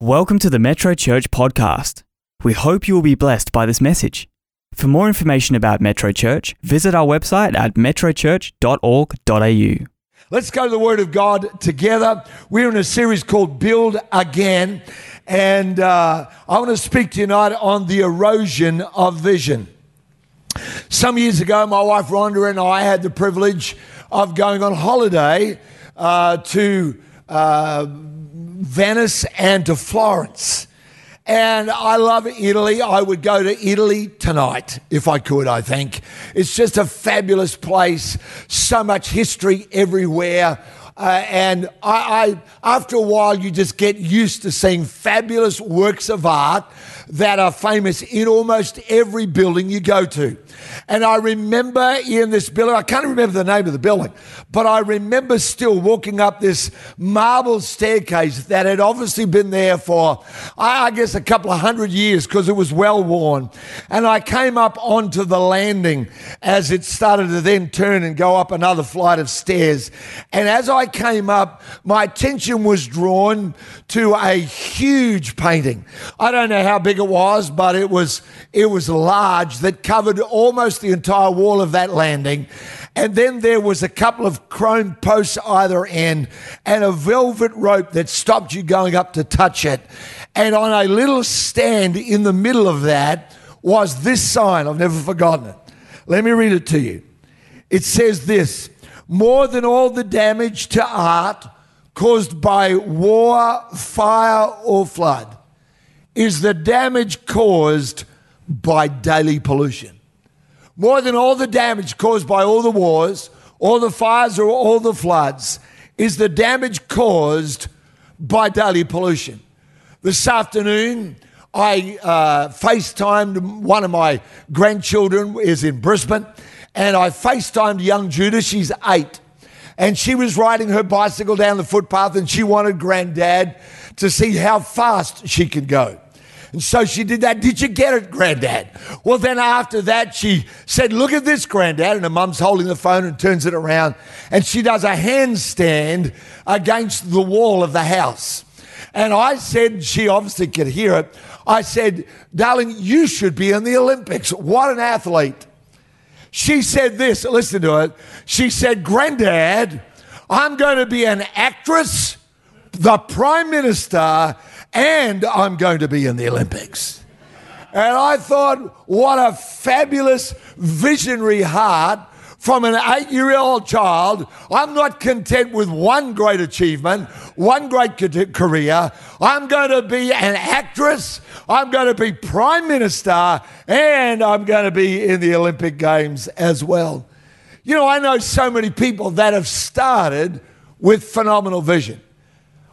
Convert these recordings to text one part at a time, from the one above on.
Welcome to the Metro Church podcast. We hope you will be blessed by this message. For more information about Metro Church, visit our website at metrochurch.org.au. Let's go to the Word of God together. We're in a series called Build Again, and uh, I want to speak tonight on the erosion of vision. Some years ago, my wife Rhonda and I had the privilege of going on holiday uh, to uh, Venice and to Florence. And I love Italy. I would go to Italy tonight if I could, I think. It's just a fabulous place, so much history everywhere. Uh, and I, I, after a while, you just get used to seeing fabulous works of art that are famous in almost every building you go to. And I remember in this building, I can't remember the name of the building, but I remember still walking up this marble staircase that had obviously been there for, I guess, a couple of hundred years because it was well worn. And I came up onto the landing as it started to then turn and go up another flight of stairs. And as I came up, my attention was drawn to a huge painting. I don't know how big it was, but it was it was large that covered almost the entire wall of that landing. And then there was a couple of chrome posts either end and a velvet rope that stopped you going up to touch it. And on a little stand in the middle of that was this sign. I've never forgotten it. Let me read it to you. It says this more than all the damage to art caused by war, fire, or flood is the damage caused by daily pollution. More than all the damage caused by all the wars, all the fires, or all the floods is the damage caused by daily pollution. This afternoon, I uh, FaceTimed one of my grandchildren is in Brisbane, and I FaceTimed young Judah. She's eight, and she was riding her bicycle down the footpath, and she wanted granddad to see how fast she could go. And so she did that. Did you get it, Granddad? Well, then after that, she said, Look at this, Granddad. And her mum's holding the phone and turns it around. And she does a handstand against the wall of the house. And I said, She obviously could hear it. I said, Darling, you should be in the Olympics. What an athlete. She said this, listen to it. She said, Granddad, I'm going to be an actress, the prime minister, and I'm going to be in the Olympics. And I thought, what a fabulous visionary heart from an eight year old child. I'm not content with one great achievement, one great career. I'm going to be an actress, I'm going to be prime minister, and I'm going to be in the Olympic Games as well. You know, I know so many people that have started with phenomenal vision.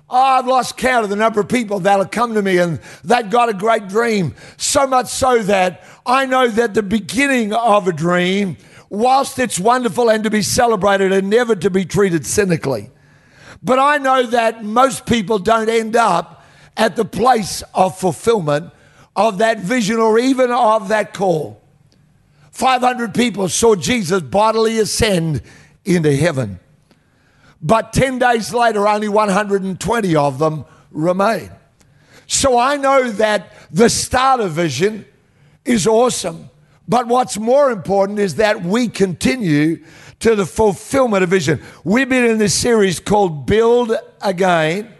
Oh, I've lost count of the number of people that'll come to me and they've got a great dream. So much so that I know that the beginning of a dream, whilst it's wonderful and to be celebrated and never to be treated cynically, but I know that most people don't end up at the place of fulfillment of that vision or even of that call. 500 people saw Jesus bodily ascend into heaven. But 10 days later, only 120 of them remain. So I know that the starter vision is awesome. But what's more important is that we continue to the fulfillment of vision. We've been in this series called Build Again.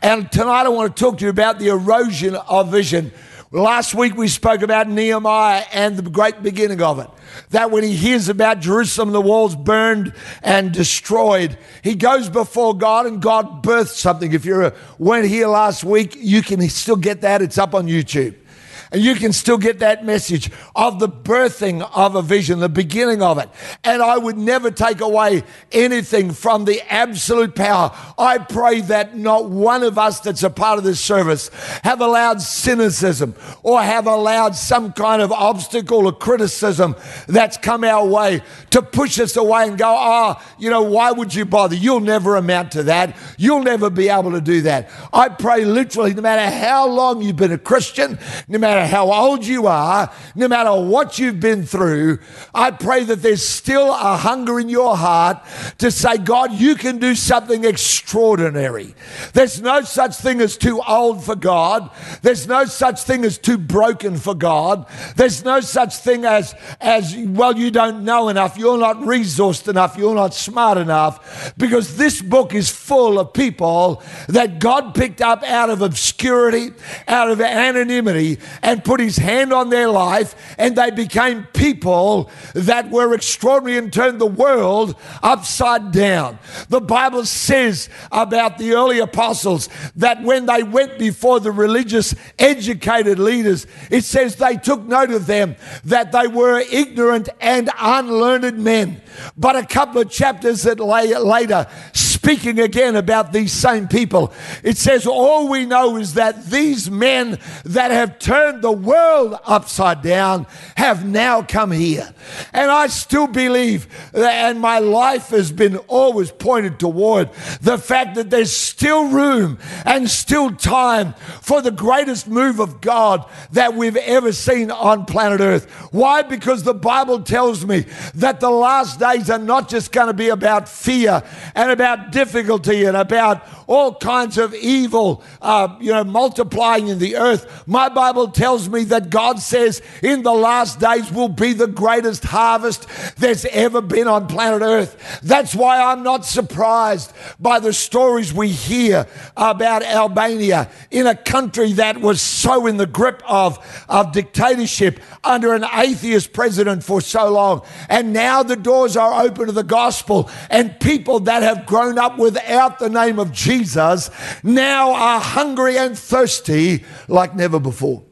And tonight I want to talk to you about the erosion of vision. Last week we spoke about Nehemiah and the great beginning of it. That when he hears about Jerusalem, the walls burned and destroyed, he goes before God and God births something. If you weren't here last week, you can still get that. It's up on YouTube. And you can still get that message of the birthing of a vision, the beginning of it. And I would never take away anything from the absolute power. I pray that not one of us that's a part of this service have allowed cynicism or have allowed some kind of obstacle or criticism that's come our way to push us away and go, oh, you know, why would you bother? You'll never amount to that. You'll never be able to do that. I pray literally, no matter how long you've been a Christian, no matter matter how old you are, no matter what you've been through, I pray that there's still a hunger in your heart to say, God, you can do something extraordinary. There's no such thing as too old for God. There's no such thing as too broken for God. There's no such thing as, as well, you don't know enough, you're not resourced enough, you're not smart enough, because this book is full of people that God picked up out of obscurity, out of anonymity, and put his hand on their life, and they became people that were extraordinary and turned the world upside down. The Bible says about the early apostles that when they went before the religious, educated leaders, it says they took note of them that they were ignorant and unlearned men. But a couple of chapters that lay, later, speaking again about these same people, it says, All we know is that these men that have turned the world upside down have now come here. And I still believe, and my life has been always pointed toward the fact that there's still room and still time for the greatest move of God that we've ever seen on planet Earth. Why? Because the Bible tells me that the last days are not just going to be about fear and about difficulty and about all kinds of evil, uh, you know, multiplying in the earth. My Bible tells me that God says in the last days will be the greatest harvest there's ever been on planet earth. That's why I'm not surprised by the stories we hear about Albania in a country that was so in the grip of, of dictatorship under an atheist president for so long. And now the doors are open to the gospel, and people that have grown up without the name of Jesus now are hungry and thirsty like never before.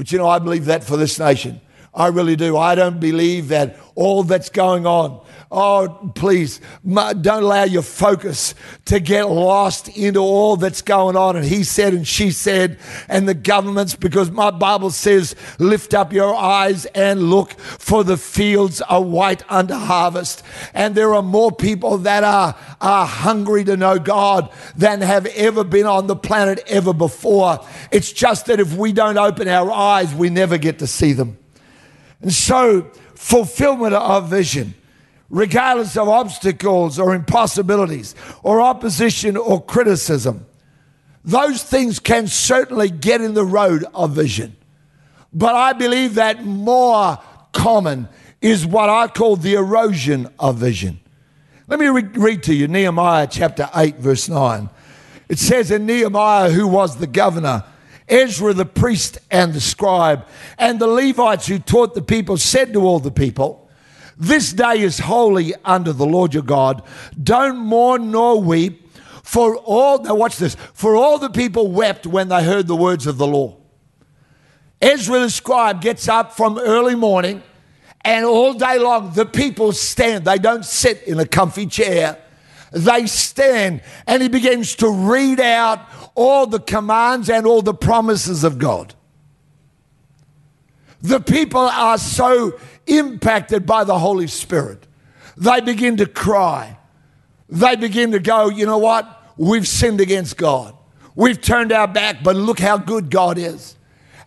But you know, I believe that for this nation. I really do. I don't believe that all that's going on Oh, please, don't allow your focus to get lost into all that's going on. And he said, and she said, and the governments, because my Bible says, lift up your eyes and look, for the fields are white under harvest. And there are more people that are, are hungry to know God than have ever been on the planet ever before. It's just that if we don't open our eyes, we never get to see them. And so, fulfillment of our vision regardless of obstacles or impossibilities or opposition or criticism. Those things can certainly get in the road of vision. But I believe that more common is what I call the erosion of vision. Let me re- read to you Nehemiah chapter 8, verse 9. It says in Nehemiah, who was the governor, Ezra the priest and the scribe, and the Levites who taught the people said to all the people, this day is holy unto the Lord your God. Don't mourn nor weep. For all, now watch this, for all the people wept when they heard the words of the law. Ezra the scribe gets up from early morning, and all day long the people stand. They don't sit in a comfy chair, they stand, and he begins to read out all the commands and all the promises of God. The people are so impacted by the Holy Spirit. They begin to cry. They begin to go, you know what? We've sinned against God. We've turned our back, but look how good God is.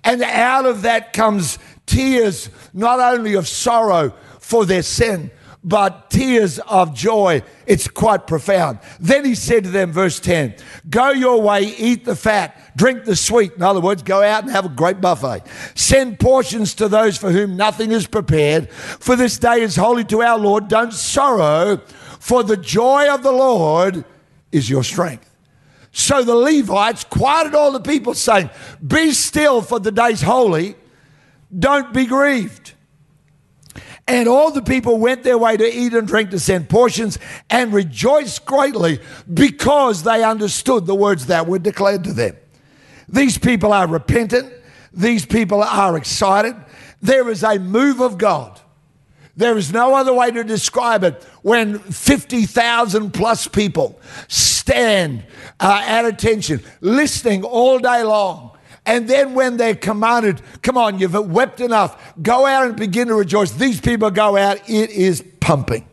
And out of that comes tears, not only of sorrow for their sin, but tears of joy. It's quite profound. Then he said to them, verse 10, Go your way, eat the fat, drink the sweet. In other words, go out and have a great buffet. Send portions to those for whom nothing is prepared, for this day is holy to our Lord. Don't sorrow, for the joy of the Lord is your strength. So the Levites quieted all the people, saying, Be still, for the day's holy. Don't be grieved. And all the people went their way to eat and drink, to send portions, and rejoiced greatly because they understood the words that were declared to them. These people are repentant. These people are excited. There is a move of God. There is no other way to describe it when 50,000 plus people stand uh, at attention, listening all day long and then when they're commanded, come on, you've wept enough, go out and begin to rejoice. These people go out, it is pumping.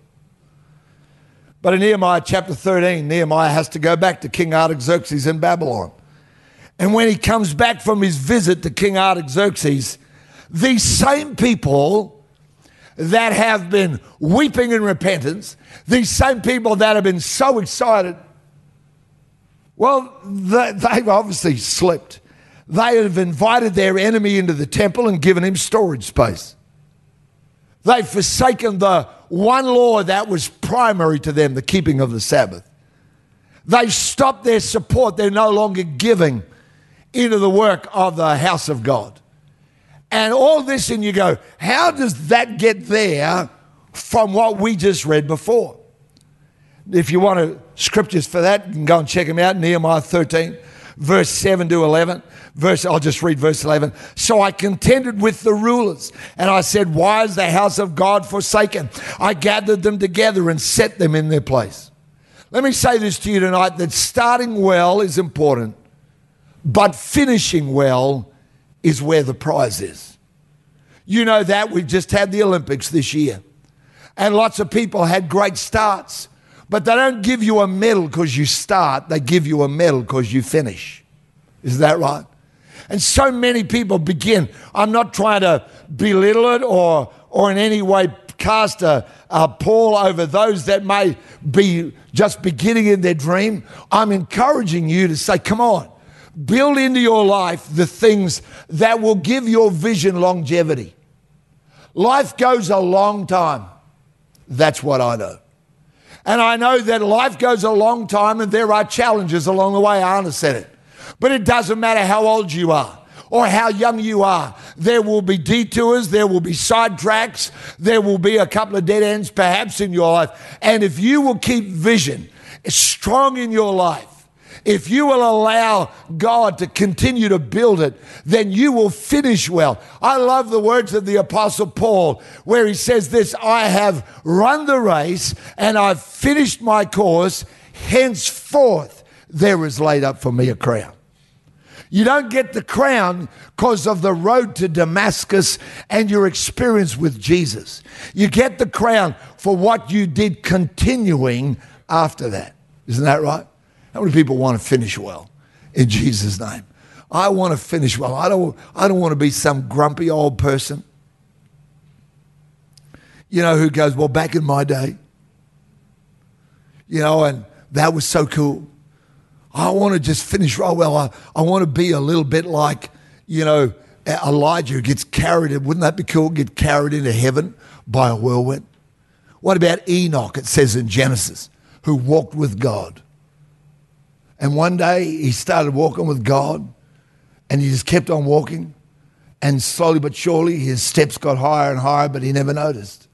But in Nehemiah chapter 13, Nehemiah has to go back to King Artaxerxes in Babylon. And when he comes back from his visit to King Artaxerxes, these same people that have been weeping in repentance, these same people that have been so excited, well, they've obviously slipped. They have invited their enemy into the temple and given him storage space. They've forsaken the one law that was primary to them, the keeping of the Sabbath. They've stopped their support. They're no longer giving into the work of the house of God. And all this, and you go, how does that get there from what we just read before? If you want to, scriptures for that, you can go and check them out. Nehemiah 13, verse 7 to 11. Verse, I'll just read verse 11. So I contended with the rulers, and I said, Why is the house of God forsaken? I gathered them together and set them in their place. Let me say this to you tonight that starting well is important, but finishing well is where the prize is. You know that we've just had the Olympics this year, and lots of people had great starts, but they don't give you a medal because you start, they give you a medal because you finish. Is that right? And so many people begin. I'm not trying to belittle it or, or in any way cast a, a pall over those that may be just beginning in their dream. I'm encouraging you to say, come on, build into your life the things that will give your vision longevity. Life goes a long time. That's what I know. And I know that life goes a long time and there are challenges along the way. Anna said it. But it doesn't matter how old you are or how young you are. There will be detours, there will be sidetracks, there will be a couple of dead ends perhaps in your life. And if you will keep vision strong in your life, if you will allow God to continue to build it, then you will finish well. I love the words of the Apostle Paul, where he says this I have run the race and I've finished my course. Henceforth, there is laid up for me a crown. You don't get the crown because of the road to Damascus and your experience with Jesus. You get the crown for what you did continuing after that. Isn't that right? How many people want to finish well in Jesus' name? I want to finish well. I don't, I don't want to be some grumpy old person, you know, who goes, Well, back in my day, you know, and that was so cool. I want to just finish right well. I, I want to be a little bit like, you know, Elijah who gets carried. Wouldn't that be cool? Get carried into heaven by a whirlwind. What about Enoch, it says in Genesis, who walked with God? And one day he started walking with God and he just kept on walking. And slowly but surely his steps got higher and higher, but he never noticed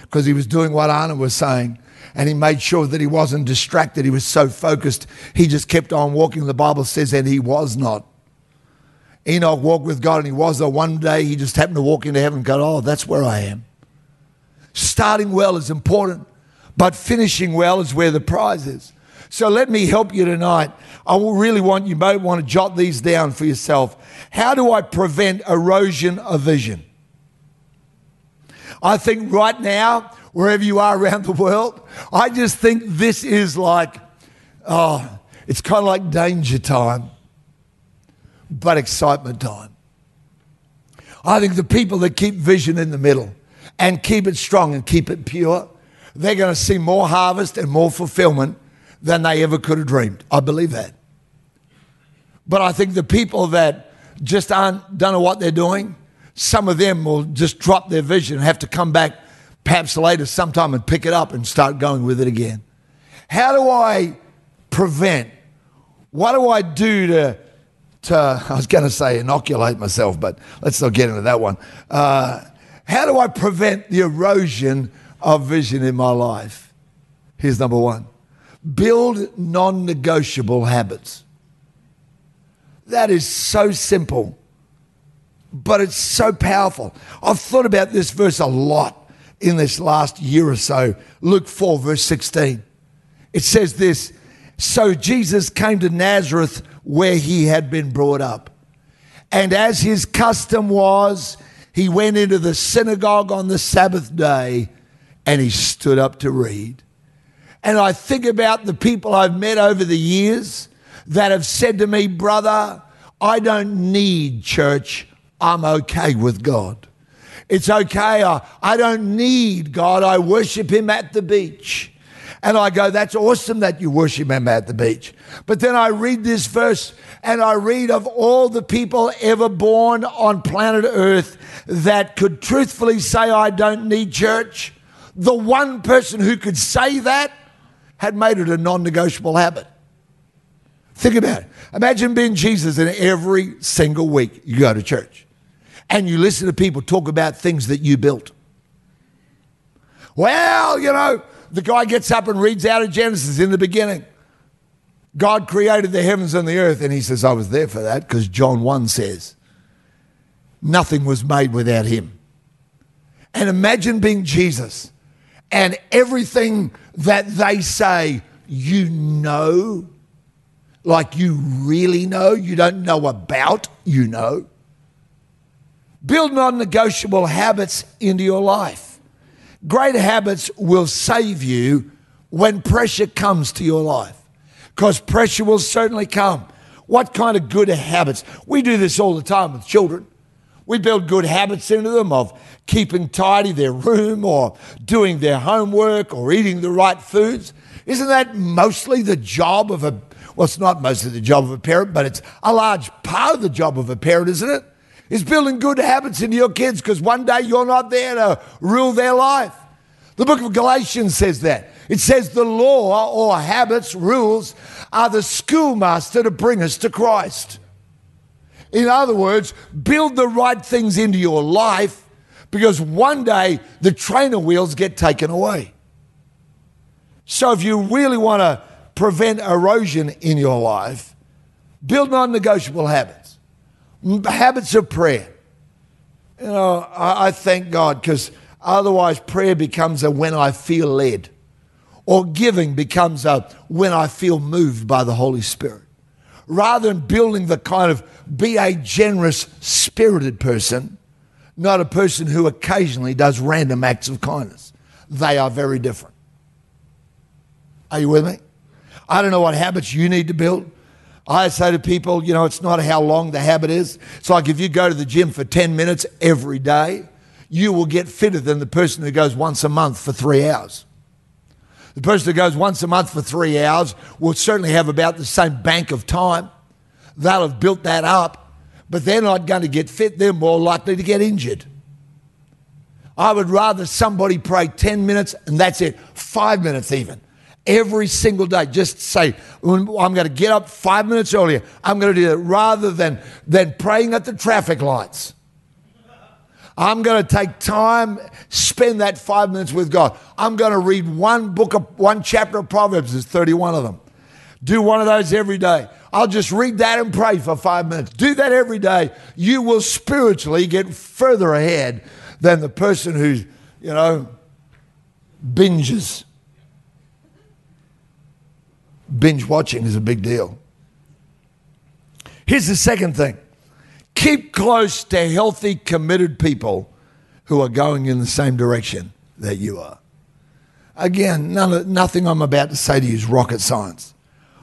because he was doing what Anna was saying and he made sure that he wasn't distracted. He was so focused. He just kept on walking. The Bible says, and he was not. Enoch walked with God and he was there. One day he just happened to walk into heaven and go, Oh, that's where I am. Starting well is important, but finishing well is where the prize is. So let me help you tonight. I really want you might want to jot these down for yourself. How do I prevent erosion of vision? I think right now wherever you are around the world. I just think this is like, oh, it's kind of like danger time, but excitement time. I think the people that keep vision in the middle and keep it strong and keep it pure, they're going to see more harvest and more fulfillment than they ever could have dreamed. I believe that. But I think the people that just aren't don't know what they're doing, some of them will just drop their vision and have to come back perhaps later sometime and pick it up and start going with it again. How do I prevent? What do I do to, to I was going to say inoculate myself, but let's not get into that one. Uh, how do I prevent the erosion of vision in my life? Here's number one build non negotiable habits. That is so simple, but it's so powerful. I've thought about this verse a lot in this last year or so. Luke 4, verse 16. It says this So Jesus came to Nazareth where he had been brought up. And as his custom was, he went into the synagogue on the Sabbath day and he stood up to read. And I think about the people I've met over the years that have said to me, Brother, I don't need church. I'm okay with God. It's okay. I, I don't need God. I worship Him at the beach. And I go, that's awesome that you worship Him at the beach. But then I read this verse and I read of all the people ever born on planet Earth that could truthfully say, I don't need church. The one person who could say that had made it a non negotiable habit. Think about it. Imagine being Jesus and every single week you go to church and you listen to people talk about things that you built. Well, you know, the guy gets up and reads out of Genesis in the beginning. God created the heavens and the earth. And he says, I was there for that because John 1 says, nothing was made without him. And imagine being Jesus and everything that they say you know, like you really know, you don't know about, you know. Build non negotiable habits into your life. Great habits will save you when pressure comes to your life because pressure will certainly come. What kind of good habits? We do this all the time with children. We build good habits into them of keeping tidy their room or doing their homework or eating the right foods. Isn't that mostly the job of a, well, it's not mostly the job of a parent, but it's a large part of the job of a parent, isn't it? Is building good habits into your kids because one day you're not there to rule their life. The book of Galatians says that. It says the law or habits, rules, are the schoolmaster to bring us to Christ. In other words, build the right things into your life because one day the trainer wheels get taken away. So if you really want to prevent erosion in your life, build non negotiable habits, habits of prayer. You know, I, I thank God because otherwise prayer becomes a when I feel led or giving becomes a when I feel moved by the Holy Spirit. Rather than building the kind of be a generous, spirited person, not a person who occasionally does random acts of kindness. They are very different. Are you with me? I don't know what habits you need to build. I say to people, you know, it's not how long the habit is. It's like if you go to the gym for 10 minutes every day, you will get fitter than the person who goes once a month for three hours. The person who goes once a month for three hours will certainly have about the same bank of time. They'll have built that up, but they're not going to get fit. They're more likely to get injured. I would rather somebody pray 10 minutes and that's it, five minutes even, every single day. Just say, I'm going to get up five minutes earlier. I'm going to do that rather than, than praying at the traffic lights. I'm going to take time, spend that five minutes with God. I'm going to read one book of one chapter of Proverbs. There's 31 of them. Do one of those every day. I'll just read that and pray for five minutes. Do that every day. You will spiritually get further ahead than the person who's, you know, binges. Binge watching is a big deal. Here's the second thing Keep close to healthy, committed people who are going in the same direction that you are. Again, none, nothing I'm about to say to you is rocket science.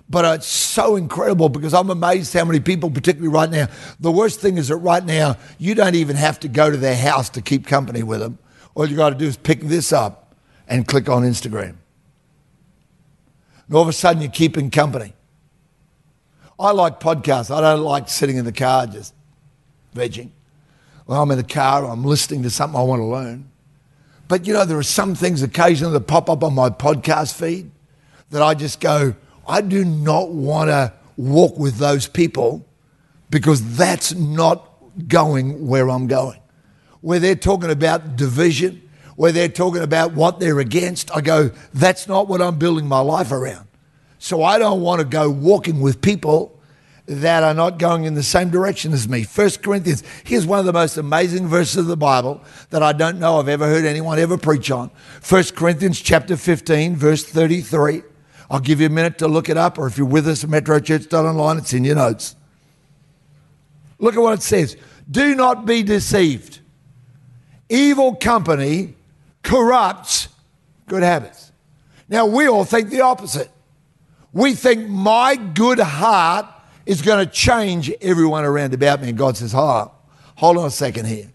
But it's so incredible because I'm amazed how many people, particularly right now, the worst thing is that right now, you don't even have to go to their house to keep company with them. All you got to do is pick this up and click on Instagram. And all of a sudden, you're keeping company. I like podcasts. I don't like sitting in the car just vegging. Well, I'm in the car, I'm listening to something I want to learn. But you know, there are some things occasionally that pop up on my podcast feed that I just go, I do not want to walk with those people because that's not going where I'm going. Where they're talking about division, where they're talking about what they're against, I go, that's not what I'm building my life around. So I don't want to go walking with people that are not going in the same direction as me. First Corinthians, here's one of the most amazing verses of the Bible that I don't know I've ever heard anyone ever preach on. First Corinthians chapter 15, verse 33. I'll give you a minute to look it up, or if you're with us at metrochurch.online, it's in your notes. Look at what it says. Do not be deceived. Evil company corrupts good habits. Now, we all think the opposite. We think my good heart is going to change everyone around about me. And God says, oh, hold on a second here.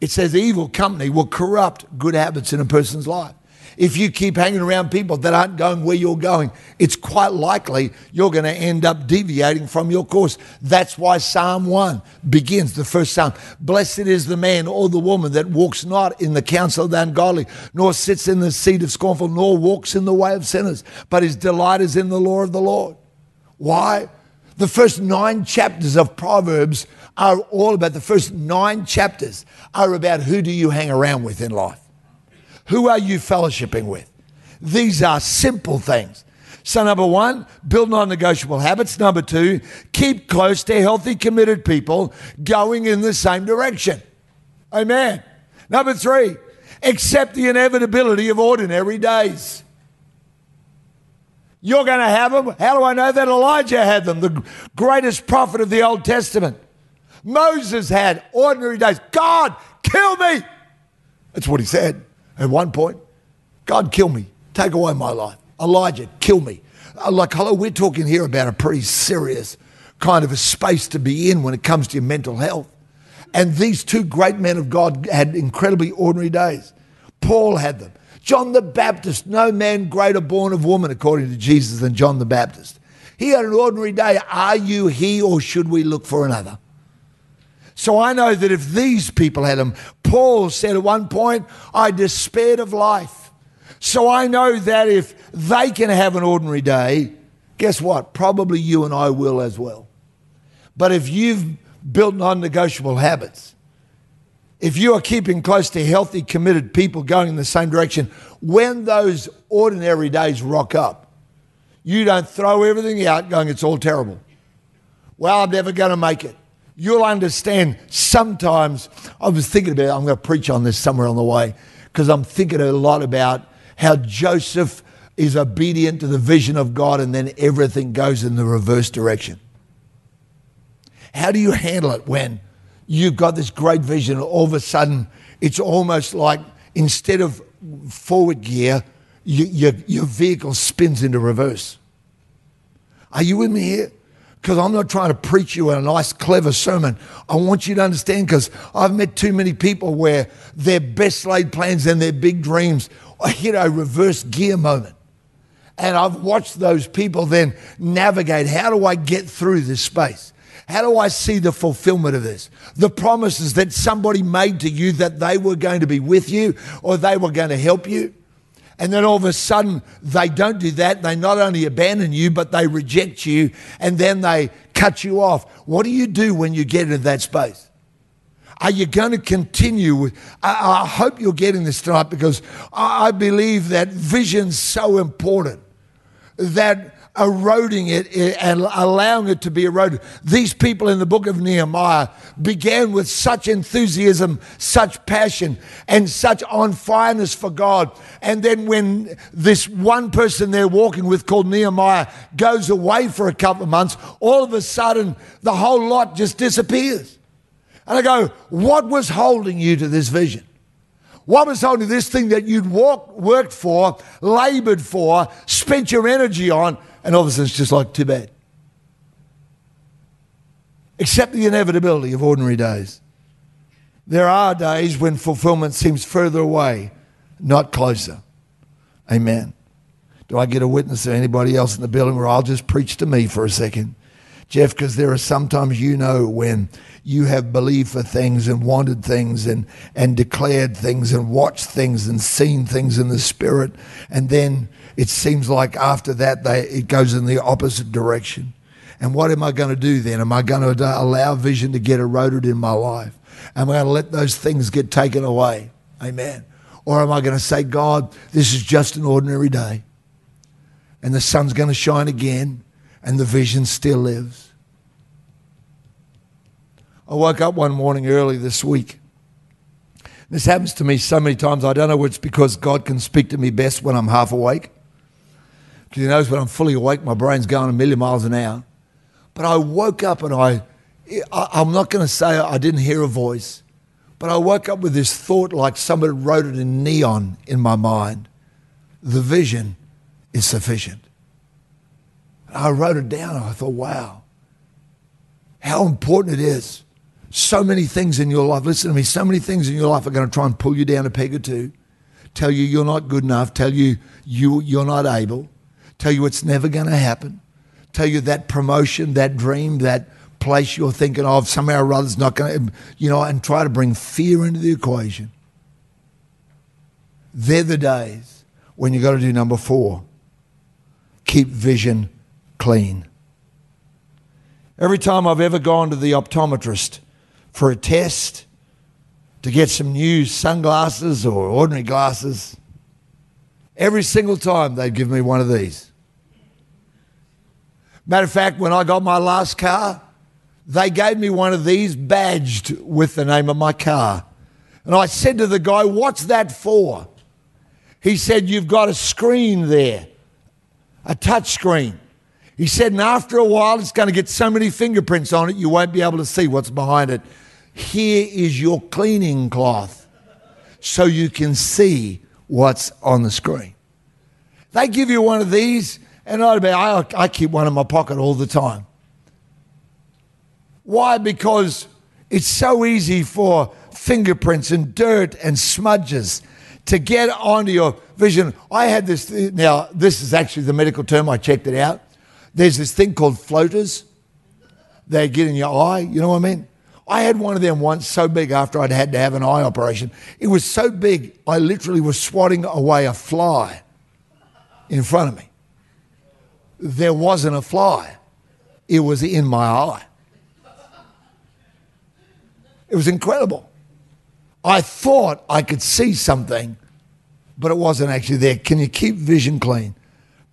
It says evil company will corrupt good habits in a person's life. If you keep hanging around people that aren't going where you're going, it's quite likely you're going to end up deviating from your course. That's why Psalm 1 begins, the first Psalm. Blessed is the man or the woman that walks not in the counsel of the ungodly, nor sits in the seat of scornful, nor walks in the way of sinners, but his delight is in the law of the Lord. Why? The first nine chapters of Proverbs are all about the first nine chapters are about who do you hang around with in life. Who are you fellowshipping with? These are simple things. So, number one, build non negotiable habits. Number two, keep close to healthy, committed people going in the same direction. Amen. Number three, accept the inevitability of ordinary days. You're going to have them. How do I know that Elijah had them? The greatest prophet of the Old Testament. Moses had ordinary days. God, kill me. That's what he said at one point. God, kill me. Take away my life. Elijah, kill me. Uh, like, hello, we're talking here about a pretty serious kind of a space to be in when it comes to your mental health. And these two great men of God had incredibly ordinary days. Paul had them. John the Baptist, no man greater born of woman, according to Jesus, than John the Baptist. He had an ordinary day. Are you he or should we look for another? So I know that if these people had them, Paul said at one point, I despaired of life. So I know that if they can have an ordinary day, guess what? Probably you and I will as well. But if you've built non negotiable habits, if you are keeping close to healthy, committed people going in the same direction, when those ordinary days rock up, you don't throw everything out going, it's all terrible. Well, I'm never going to make it you'll understand sometimes. I was thinking about, I'm going to preach on this somewhere on the way, because I'm thinking a lot about how Joseph is obedient to the vision of God and then everything goes in the reverse direction. How do you handle it when you've got this great vision all of a sudden it's almost like instead of forward gear, you, your, your vehicle spins into reverse? Are you with me here? because I'm not trying to preach you a nice, clever sermon. I want you to understand because I've met too many people where their best laid plans and their big dreams hit a reverse gear moment. And I've watched those people then navigate how do I get through this space? How do I see the fulfillment of this? The promises that somebody made to you that they were going to be with you or they were going to help you. And then all of a sudden, they don't do that. They not only abandon you, but they reject you and then they cut you off. What do you do when you get into that space? Are you going to continue with? I, I hope you're getting this tonight because I, I believe that vision's so important that eroding it eh, and allowing it to be eroded. These people in the book of Nehemiah began with such enthusiasm, such passion, and such on fireness for God. And then when this one person they're walking with called Nehemiah goes away for a couple of months, all of a sudden the whole lot just disappears. And I go, what was holding you to this vision? What was holding this thing that you'd walk, worked for, labored for, spent your energy on, and all of a sudden, it's just like, too bad. Accept the inevitability of ordinary days. There are days when fulfillment seems further away, not closer. Amen. Do I get a witness or anybody else in the building where I'll just preach to me for a second? Geoff, because there are sometimes you know when you have believed for things and wanted things and, and declared things and watched things and seen things in the spirit, and then it seems like after that they, it goes in the opposite direction. And what am I going to do then? Am I going to allow vision to get eroded in my life? Am I going to let those things get taken away? Amen. Or am I going to say, God, this is just an ordinary day, and the sun's going to shine again, and the vision still lives? I woke up one morning early this week. This happens to me so many times. I don't know it's because God can speak to me best when I'm half awake because he knows when I'm fully awake, my brain's going a million miles an hour. But I woke up and I, I am not going to say I didn't hear a voice, but I woke up with this thought like somebody wrote it in neon in my mind. The vision is sufficient. I wrote it down. I thought, wow. how important it is. So many things in your life, listen to me, so many things in your life are going to try and pull you down a peg or two, tell you you're not good enough, tell you, you you're not able, tell you it's never going to happen, tell you that promotion, that dream, that place you're thinking of somehow or other is not going to, you know, and try to bring fear into the equation. They're the days when you've got to do number four keep vision clean. Every time I've ever gone to the optometrist for a test to get some new sunglasses or ordinary glasses, every single time they'd give me one of these. Matter of fact, when I got my last car, they gave me one of these badged with the name of my car. And I said to the guy, What's that for? He said, You've got a screen there, a touch screen. He said, And after a while, it's going to get so many fingerprints on it, you won't be able to see what's behind it. Here is your cleaning cloth so you can see what's on the screen. They give you one of these, and I'd be, I, I keep one in my pocket all the time. Why? Because it's so easy for fingerprints and dirt and smudges to get onto your vision. I had this, now, this is actually the medical term, I checked it out. There's this thing called floaters. They get in your eye, you know what I mean? I had one of them once so big after I'd had to have an eye operation. It was so big, I literally was swatting away a fly in front of me. There wasn't a fly, it was in my eye. It was incredible. I thought I could see something, but it wasn't actually there. Can you keep vision clean?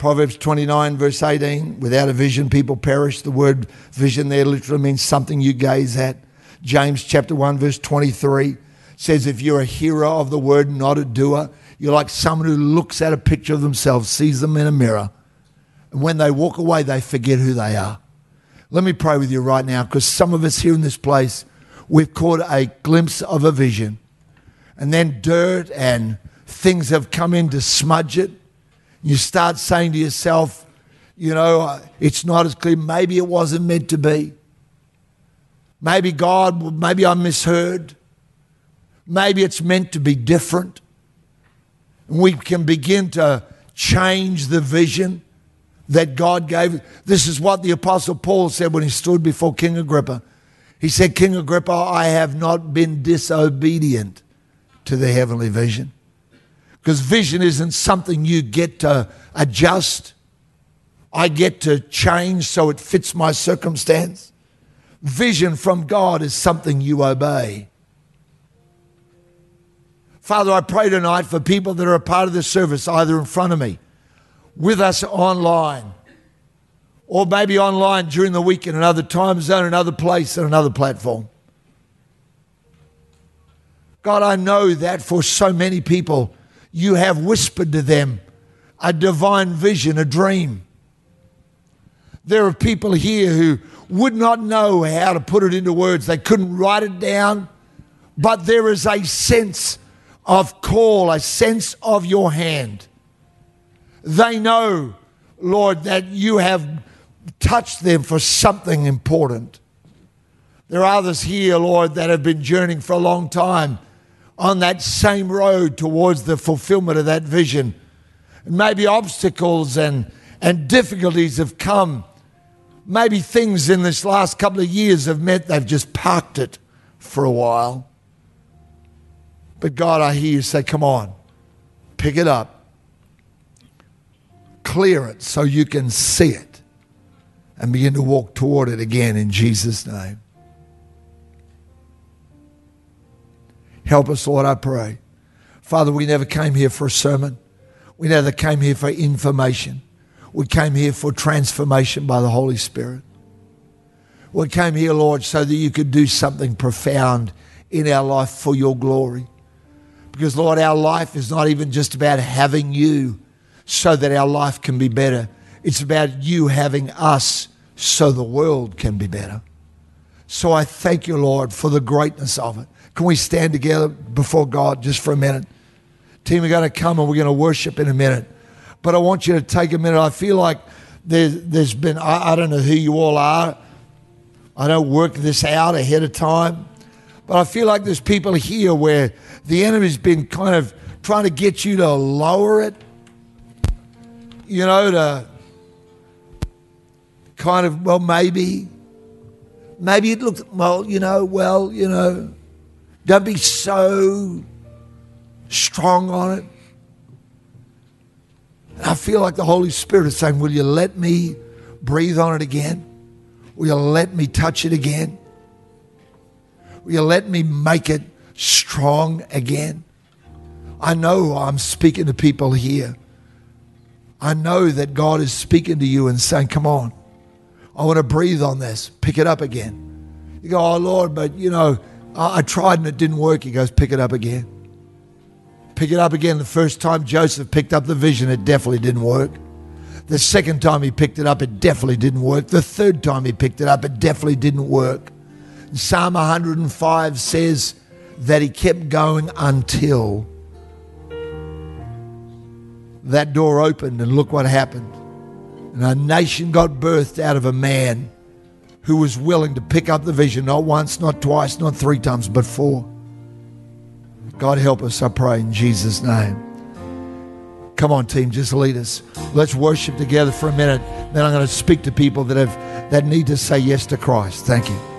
Proverbs 29, verse 18 without a vision, people perish. The word vision there literally means something you gaze at. James chapter 1, verse 23 says, If you're a hearer of the word, not a doer, you're like someone who looks at a picture of themselves, sees them in a mirror, and when they walk away, they forget who they are. Let me pray with you right now because some of us here in this place, we've caught a glimpse of a vision, and then dirt and things have come in to smudge it. You start saying to yourself, you know, uh, it's not as clear. Maybe it wasn't meant to be. Maybe God, maybe I misheard. Maybe it's meant to be different. And We can begin to change the vision that God gave. This is what the Apostle Paul said when he stood before King Agrippa. He said, King Agrippa, I have not been disobedient to the heavenly vision. Because vision isn't something you get to adjust, I get to change so it fits my circumstance. Vision from God is something you obey. Father, I pray tonight for people that are a part of this service, either in front of me, with us online, or maybe online during the week in another time zone, another place, and another platform. God, I know that for so many people, you have whispered to them a divine vision, a dream. There are people here who would not know how to put it into words. They couldn't write it down, but there is a sense of call, a sense of your hand. They know, Lord, that you have touched them for something important. There are others here, Lord, that have been journeying for a long time on that same road towards the fulfillment of that vision. Maybe obstacles and, and difficulties have come. Maybe things in this last couple of years have meant they've just parked it for a while. But God, I hear you say, come on, pick it up, clear it so you can see it, and begin to walk toward it again in Jesus' name. Help us, Lord, I pray. Father, we never came here for a sermon. We never came here for information. We came here for transformation by the Holy Spirit. We came here, Lord, so that you could do something profound in our life for your glory. Because, Lord, our life is not even just about having you so that our life can be better. It's about you having us so the world can be better. So I thank you, Lord, for the greatness of it. Can we stand together before God just for a minute? Team, we're going to come and we're going to worship in a minute. But I want you to take a minute. I feel like there's, there's been, I, I don't know who you all are, I don't work this out ahead of time. But I feel like there's people here where the enemy's been kind of trying to get you to lower it, you know, to kind of, well, maybe, maybe it looks, well, you know, well, you know, don't be so strong on it. And I feel like the Holy Spirit is saying, Will you let me breathe on it again? Will you let me touch it again? Will you let me make it strong again? I know I'm speaking to people here. I know that God is speaking to you and saying, Come on, I want to breathe on this. Pick it up again. You go, Oh Lord, but you know, I, I tried and it didn't work. He goes, Pick it up again. Pick it up again. The first time Joseph picked up the vision, it definitely didn't work. The second time he picked it up, it definitely didn't work. The third time he picked it up, it definitely didn't work. Psalm 105 says that he kept going until that door opened, and look what happened. And a nation got birthed out of a man who was willing to pick up the vision, not once, not twice, not three times, but four. God help us, I pray, in Jesus' name. Come on, team, just lead us. Let's worship together for a minute. Then I'm going to speak to people that have that need to say yes to Christ. Thank you.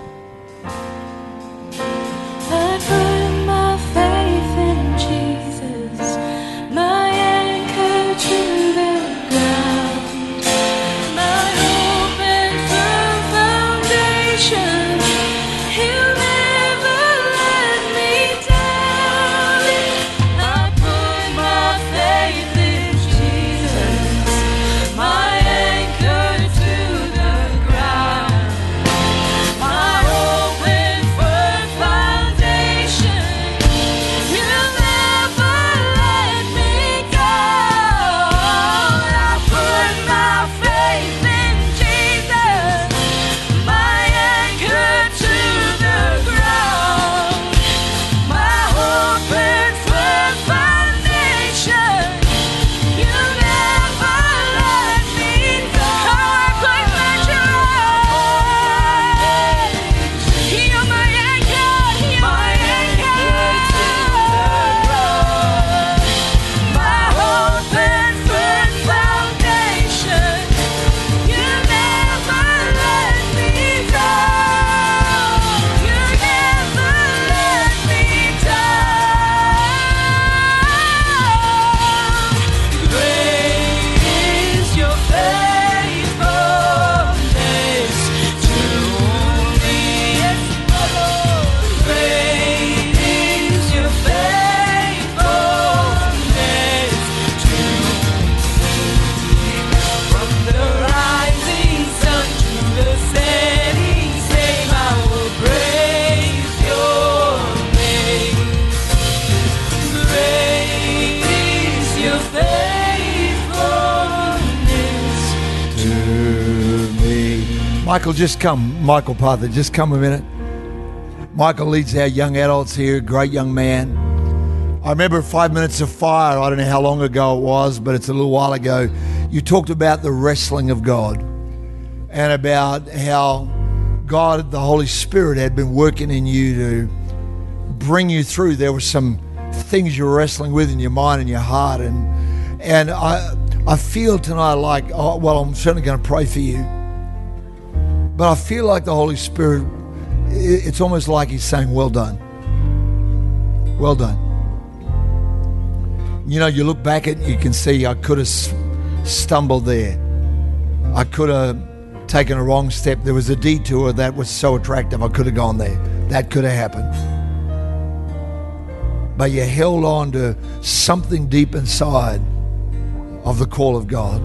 Michael, just come. Michael Parther, just come a minute. Michael leads our young adults here, great young man. I remember Five Minutes of Fire, I don't know how long ago it was, but it's a little while ago. You talked about the wrestling of God and about how God, the Holy Spirit, had been working in you to bring you through. There were some things you were wrestling with in your mind and your heart. And, and I, I feel tonight like, oh, well, I'm certainly going to pray for you. But I feel like the Holy Spirit, it's almost like He's saying, Well done. Well done. You know, you look back at you can see I could have stumbled there. I could have taken a wrong step. There was a detour that was so attractive, I could have gone there. That could have happened. But you held on to something deep inside of the call of God.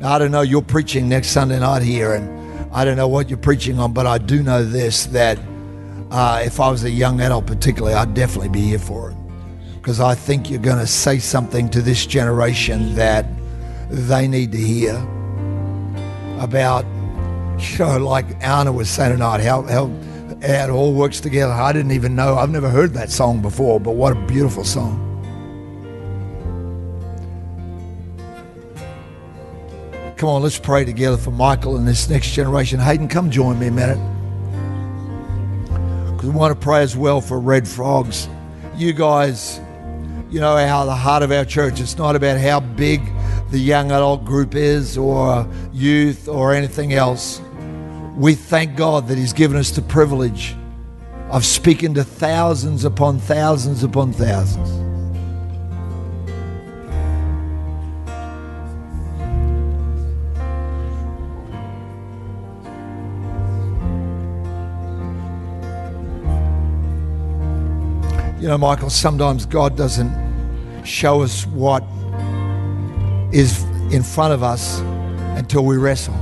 Now, I don't know, you're preaching next Sunday night here, and I don't know what you're preaching on, but I do know this that uh, if I was a young adult, particularly, I'd definitely be here for it. Because I think you're going to say something to this generation that they need to hear about, you know, like Anna was saying tonight, how, how, how it all works together. I didn't even know, I've never heard that song before, but what a beautiful song. Come on, let's pray together for Michael and this next generation. Hayden, come join me a minute. Because we want to pray as well for Red Frogs. You guys, you know how the heart of our church, it's not about how big the young adult group is or youth or anything else. We thank God that He's given us the privilege of speaking to thousands upon thousands upon thousands. Know, Michael, sometimes God doesn't show us what is in front of us until we wrestle.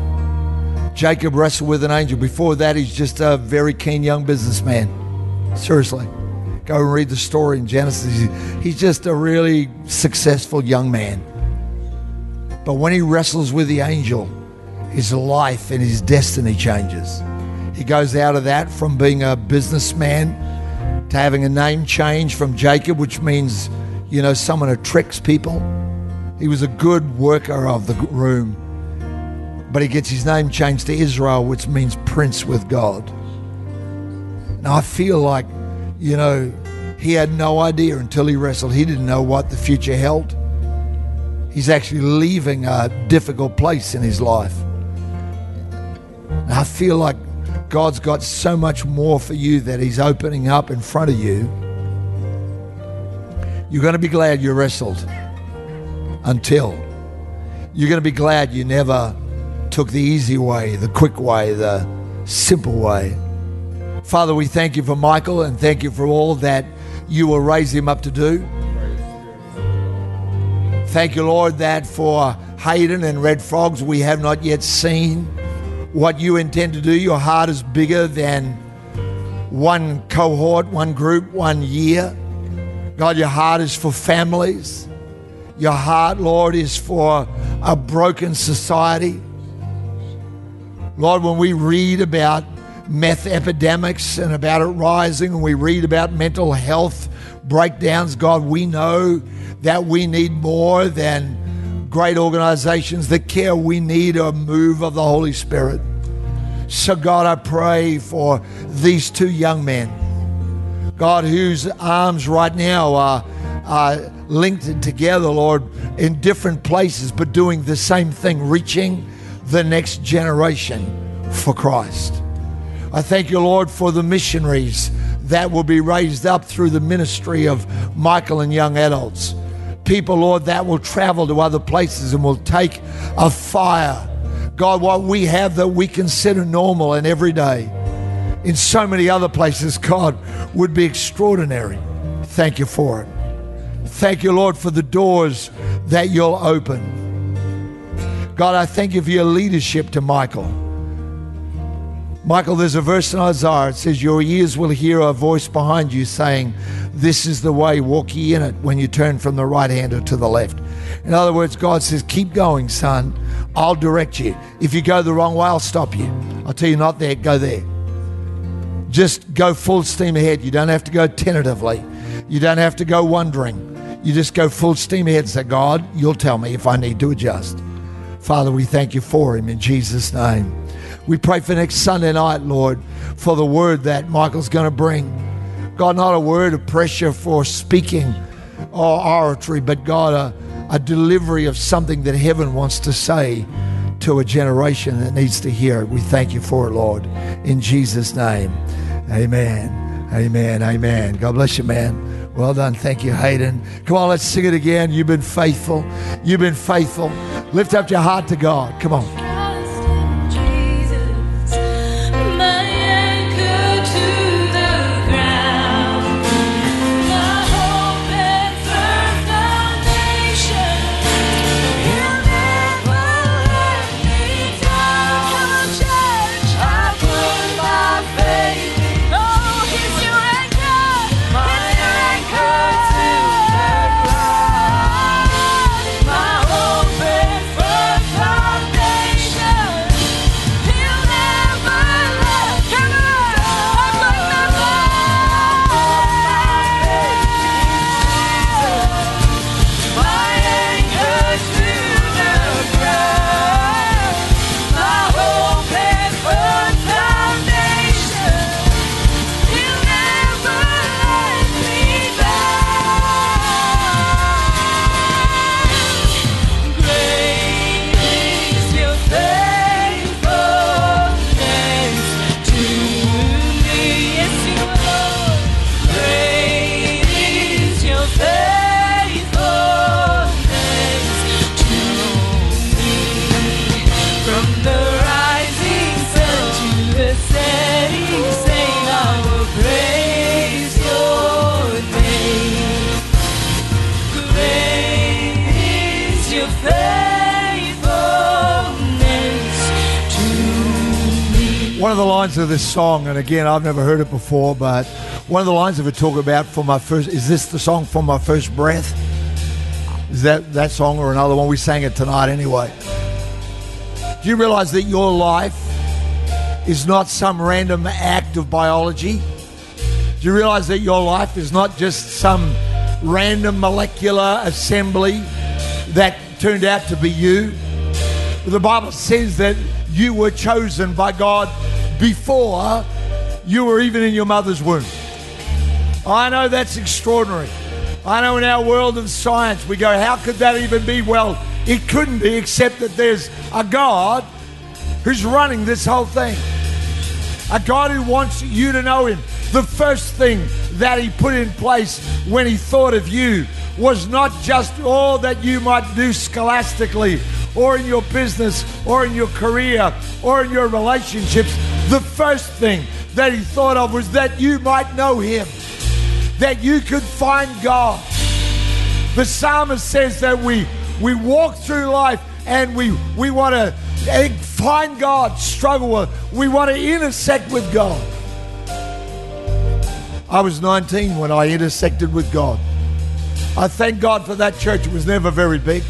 Jacob wrestled with an angel. Before that, he's just a very keen young businessman. Seriously. Go and read the story in Genesis. He's just a really successful young man. But when he wrestles with the angel, his life and his destiny changes. He goes out of that from being a businessman to having a name change from Jacob, which means, you know, someone who tricks people. He was a good worker of the room, but he gets his name changed to Israel, which means prince with God. Now I feel like, you know, he had no idea until he wrestled. He didn't know what the future held. He's actually leaving a difficult place in his life. And I feel like God's got so much more for you that He's opening up in front of you. You're going to be glad you wrestled until you're going to be glad you never took the easy way, the quick way, the simple way. Father, we thank you for Michael and thank you for all that you will raise him up to do. Thank you, Lord, that for Hayden and Red Frogs we have not yet seen what you intend to do. Your heart is bigger than one cohort, one group, one year. God, your heart is for families. Your heart, Lord, is for a broken society. Lord, when we read about meth epidemics and about it rising, and we read about mental health breakdowns, God, we know that we need more than great organizations that care. We need a move of the Holy Spirit. So, God, I pray for these two young men, God, whose arms right now are, are linked together, Lord, in different places, but doing the same thing, reaching the next generation for Christ. I thank you, Lord, for the missionaries that will be raised up through the ministry of Michael and young adults people, Lord, that will travel to other places and will take a fire. God, what we have that we consider normal and everyday in so many other places, God, would be extraordinary. Thank you for it. Thank you, Lord, for the doors that you'll open. God, I thank you for your leadership to Michael. Michael, there's a verse in Isaiah. It says, Your ears will hear a voice behind you saying, This is the way, walk ye in it when you turn from the right hand or to the left. In other words, God says, Keep going, son. I'll direct you. If you go the wrong way, I'll stop you. I'll tell you, not there, go there. Just go full steam ahead. You don't have to go tentatively, you don't have to go wondering. You just go full steam ahead and say, God, you'll tell me if I need to adjust. Father, we thank you for him in Jesus' name. We pray for next Sunday night, Lord, for the word that Michael's going to bring. God, not a word of pressure for speaking or oratory, but God, a, a delivery of something that heaven wants to say to a generation that needs to hear it. We thank you for it, Lord. In Jesus' name, amen. Amen. Amen. God bless you, man. Well done. Thank you, Hayden. Come on, let's sing it again. You've been faithful. You've been faithful. Lift up your heart to God. Come on. This song, and again, I've never heard it before, but one of the lines of it talk about for my first. Is this the song for my first breath? Is that that song or another one? We sang it tonight anyway. Do you realize that your life is not some random act of biology? Do you realize that your life is not just some random molecular assembly that turned out to be you? The Bible says that you were chosen by God before you were even in your mother's womb. I know that's extraordinary. I know in our world of science we go, how could that even be? Well, it couldn't be except that there's a God who's running this whole thing. A God who wants you to know Him. The first thing that He put in place when He thought of you was not just all that you might do scholastically or in your business or in your career or in your relationships. The first thing that He thought of was that you might know Him, that you could find God. The psalmist says that we, we walk through life and we, we want to eh, find God, struggle with, we want to intersect with God. I was 19 when I intersected with God. I thank God for that church. It was never very big.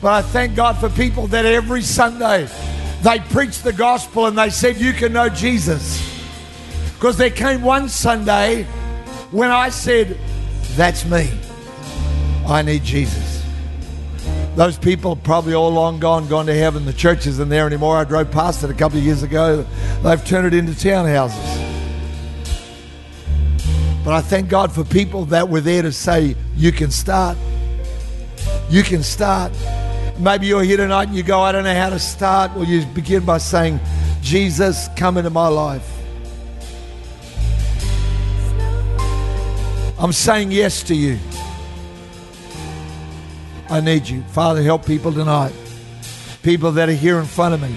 But I thank God for people that every Sunday they preached the gospel and they said, You can know Jesus. Because there came one Sunday when I said, That's me. I need Jesus. Those people probably all long gone, gone to heaven. The church isn't there anymore. I drove past it a couple of years ago. They've turned it into townhouses. But I thank God for people that were there to say, You can start. You can start. Maybe you're here tonight and you go, I don't know how to start. Well, you begin by saying, Jesus, come into my life. I'm saying yes to you. I need you. Father, help people tonight. People that are here in front of me.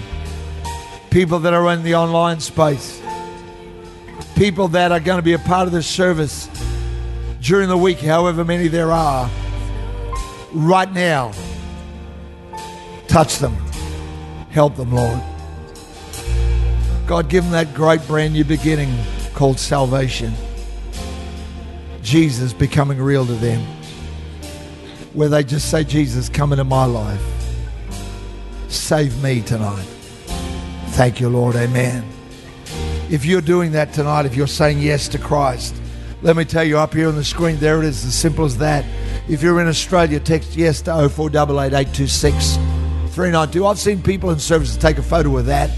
People that are in the online space. People that are going to be a part of this service during the week, however many there are. Right now, touch them. Help them, Lord. God, give them that great brand new beginning called salvation. Jesus becoming real to them. Where they just say, Jesus, come into my life. Save me tonight. Thank you, Lord. Amen. If you're doing that tonight, if you're saying yes to Christ, let me tell you up here on the screen, there it is, as simple as that. If you're in Australia, text yes to 0488 392. I've seen people in services take a photo of that.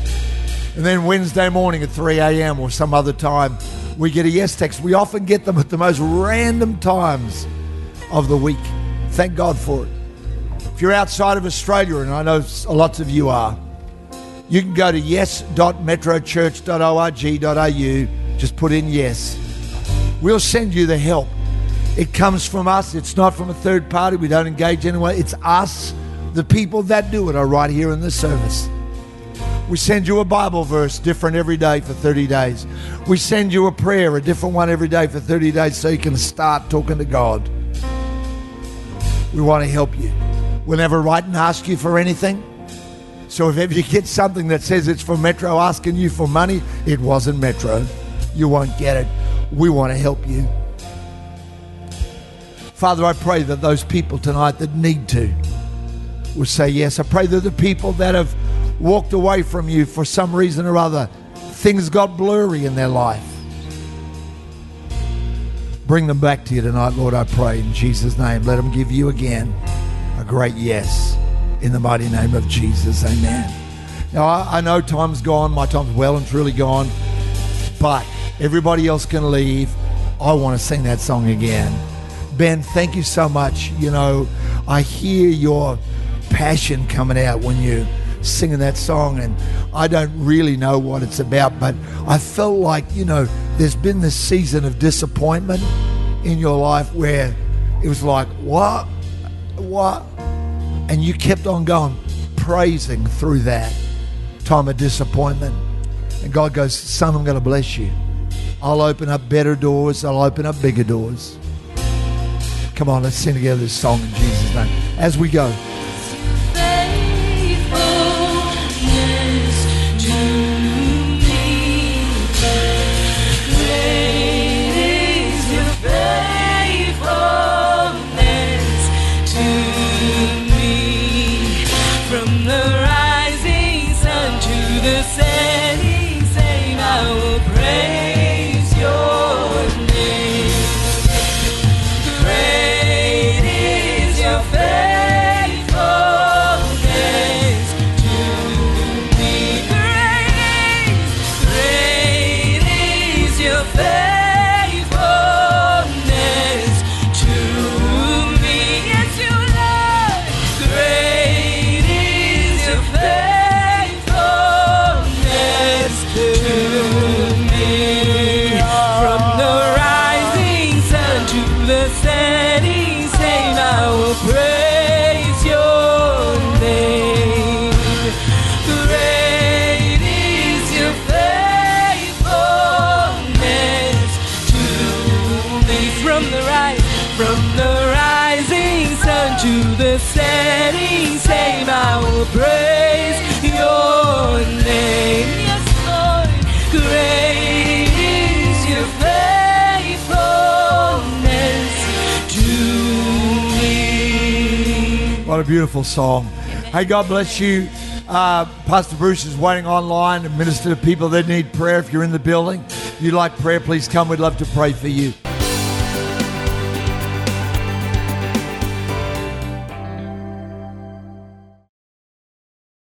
And then Wednesday morning at 3 a.m. or some other time, we get a yes text. We often get them at the most random times of the week. Thank God for it. If you're outside of Australia, and I know lots of you are, you can go to yes.metrochurch.org.au. Just put in yes. We'll send you the help. It comes from us. It's not from a third party. We don't engage anyone. It's us. The people that do it are right here in the service. We send you a Bible verse different every day for 30 days. We send you a prayer, a different one every day for 30 days so you can start talking to God. We want to help you. We'll never write and ask you for anything. So if ever you get something that says it's from Metro asking you for money, it wasn't Metro. You won't get it. We want to help you. Father, I pray that those people tonight that need to will say yes. I pray that the people that have walked away from you for some reason or other, things got blurry in their life. Bring them back to you tonight, Lord, I pray in Jesus' name. Let them give you again a great yes in the mighty name of Jesus. Amen. Now, I, know time's gone, my time's well and truly gone, but everybody else can leave. I want to sing that song again. Ben, thank you so much. You know, I hear your passion coming out when you singing that song and I don't really know what it's about but I felt like you know there's been this season of disappointment in your life where it was like what? What? And you kept on going praising through that time of disappointment. And God goes son I'm going to bless you. I'll open up better doors. I'll open up bigger doors. Come on let's sing together this song in Jesus name. As we go the same a beautiful song. Hey, God bless you. Uh, Pastor Bruce is waiting online to minister to people that need prayer. If you're in the building, if you'd like prayer, please come. We'd love to pray for you.